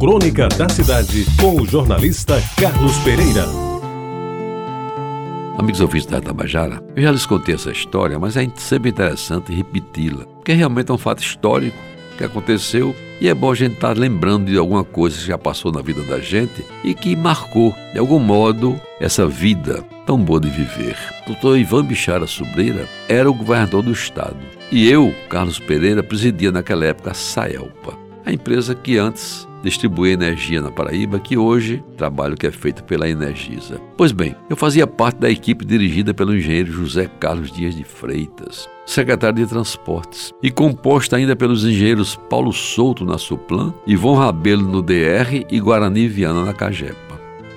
Crônica da Cidade, com o jornalista Carlos Pereira. Amigos ouvintes da Tabajara, eu já lhes contei essa história, mas é sempre interessante repeti-la, porque realmente é um fato histórico que aconteceu e é bom a gente estar lembrando de alguma coisa que já passou na vida da gente e que marcou, de algum modo, essa vida tão boa de viver. O doutor Ivan Bichara Sobreira era o governador do estado e eu, Carlos Pereira, presidia naquela época a Saelpa, a empresa que antes distribuía energia na Paraíba, que hoje trabalho que é feito pela Energisa. Pois bem, eu fazia parte da equipe dirigida pelo engenheiro José Carlos Dias de Freitas, secretário de Transportes, e composta ainda pelos engenheiros Paulo Souto na Suplan, Ivon Rabelo no DR e Guarani Viana na Cagepa.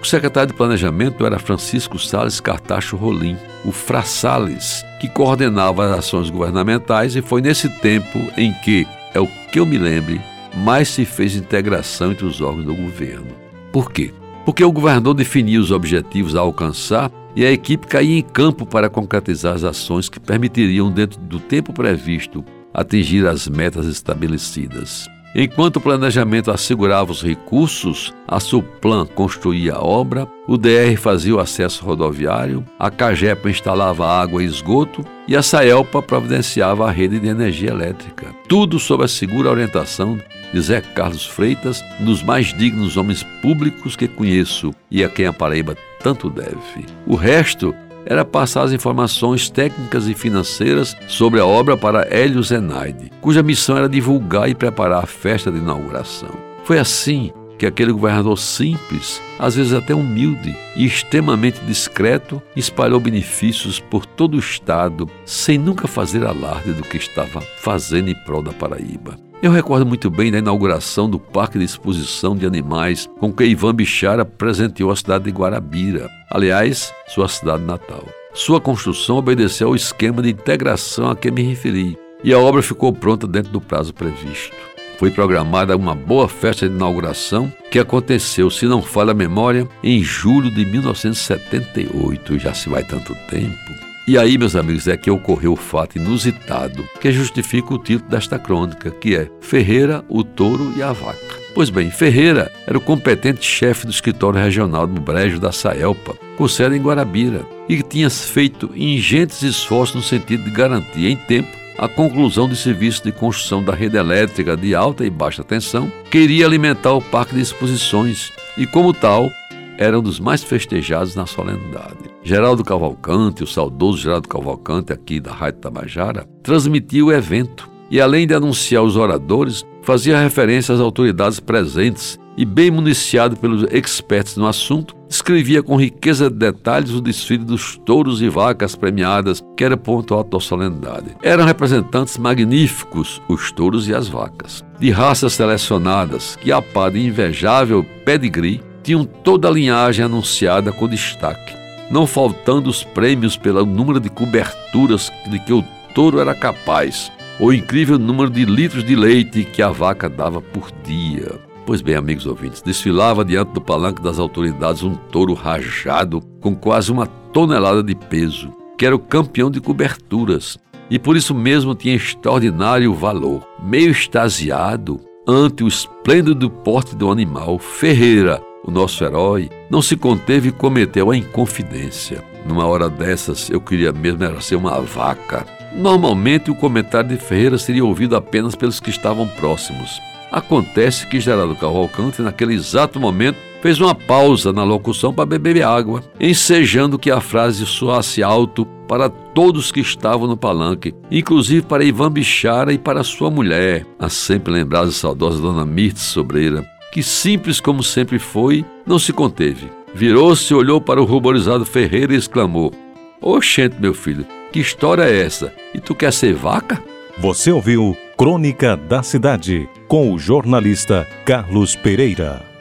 O secretário de Planejamento era Francisco Sales Cartacho Rolim, o Fra Salles, que coordenava as ações governamentais e foi nesse tempo em que, é o que eu me lembre, mais se fez integração entre os órgãos do governo. Por quê? Porque o governador definia os objetivos a alcançar e a equipe caía em campo para concretizar as ações que permitiriam, dentro do tempo previsto, atingir as metas estabelecidas. Enquanto o planejamento assegurava os recursos, a Suplan construía a obra, o DR fazia o acesso rodoviário, a Cagepa instalava água e esgoto e a Saelpa providenciava a rede de energia elétrica. Tudo sob a segura orientação de Zé Carlos Freitas, um dos mais dignos homens públicos que conheço e a quem a Paraíba tanto deve. O resto era passar as informações técnicas e financeiras sobre a obra para Hélio Zenaide, cuja missão era divulgar e preparar a festa de inauguração. Foi assim que aquele governador simples, às vezes até humilde e extremamente discreto, espalhou benefícios por todo o estado, sem nunca fazer alarde do que estava fazendo em prol da Paraíba. Eu recordo muito bem da inauguração do Parque de Exposição de Animais com que Ivan Bichara presenteou a cidade de Guarabira, aliás, sua cidade natal. Sua construção obedeceu ao esquema de integração a que me referi e a obra ficou pronta dentro do prazo previsto. Foi programada uma boa festa de inauguração que aconteceu, se não falha a memória, em julho de 1978. Já se vai tanto tempo. E aí, meus amigos, é que ocorreu o fato inusitado que justifica o título desta crônica, que é Ferreira, o touro e a vaca. Pois bem, Ferreira era o competente chefe do escritório regional do Brejo da Saelpa, com sede em Guarabira, e que tinha feito ingentes esforços no sentido de garantir em tempo a conclusão do serviço de construção da rede elétrica de alta e baixa tensão, que iria alimentar o parque de exposições e, como tal, era um dos mais festejados na solenidade. Geraldo Cavalcante, o saudoso Geraldo Cavalcante aqui da Rádio Tabajara, transmitia o evento e, além de anunciar os oradores, fazia referência às autoridades presentes e, bem municiado pelos experts no assunto, escrevia com riqueza de detalhes o desfile dos touros e vacas premiadas, que era ponto alto da solenidade. Eram representantes magníficos, os touros e as vacas, de raças selecionadas, que a par de invejável pedigree, tinham toda a linhagem anunciada com destaque, não faltando os prêmios pelo número de coberturas de que o touro era capaz, ou o incrível número de litros de leite que a vaca dava por dia. Pois bem, amigos ouvintes, desfilava diante do palanque das autoridades um touro rajado com quase uma tonelada de peso, que era o campeão de coberturas, e por isso mesmo tinha extraordinário valor. Meio extasiado ante o esplêndido porte do animal, Ferreira, o nosso herói, não se conteve e cometeu a inconfidência. Numa hora dessas, eu queria mesmo era ser uma vaca. Normalmente, o comentário de Ferreira seria ouvido apenas pelos que estavam próximos. Acontece que Geraldo Cavalcante, naquele exato momento, fez uma pausa na locução para beber água, ensejando que a frase soasse alto para todos que estavam no palanque, inclusive para Ivan Bichara e para sua mulher, a sempre lembrada e saudosa Dona Mirtes Sobreira, que, simples como sempre foi, não se conteve. Virou-se, olhou para o ruborizado Ferreira e exclamou: Oxente, meu filho, que história é essa? E tu quer ser vaca? Você ouviu Crônica da Cidade com o jornalista Carlos Pereira.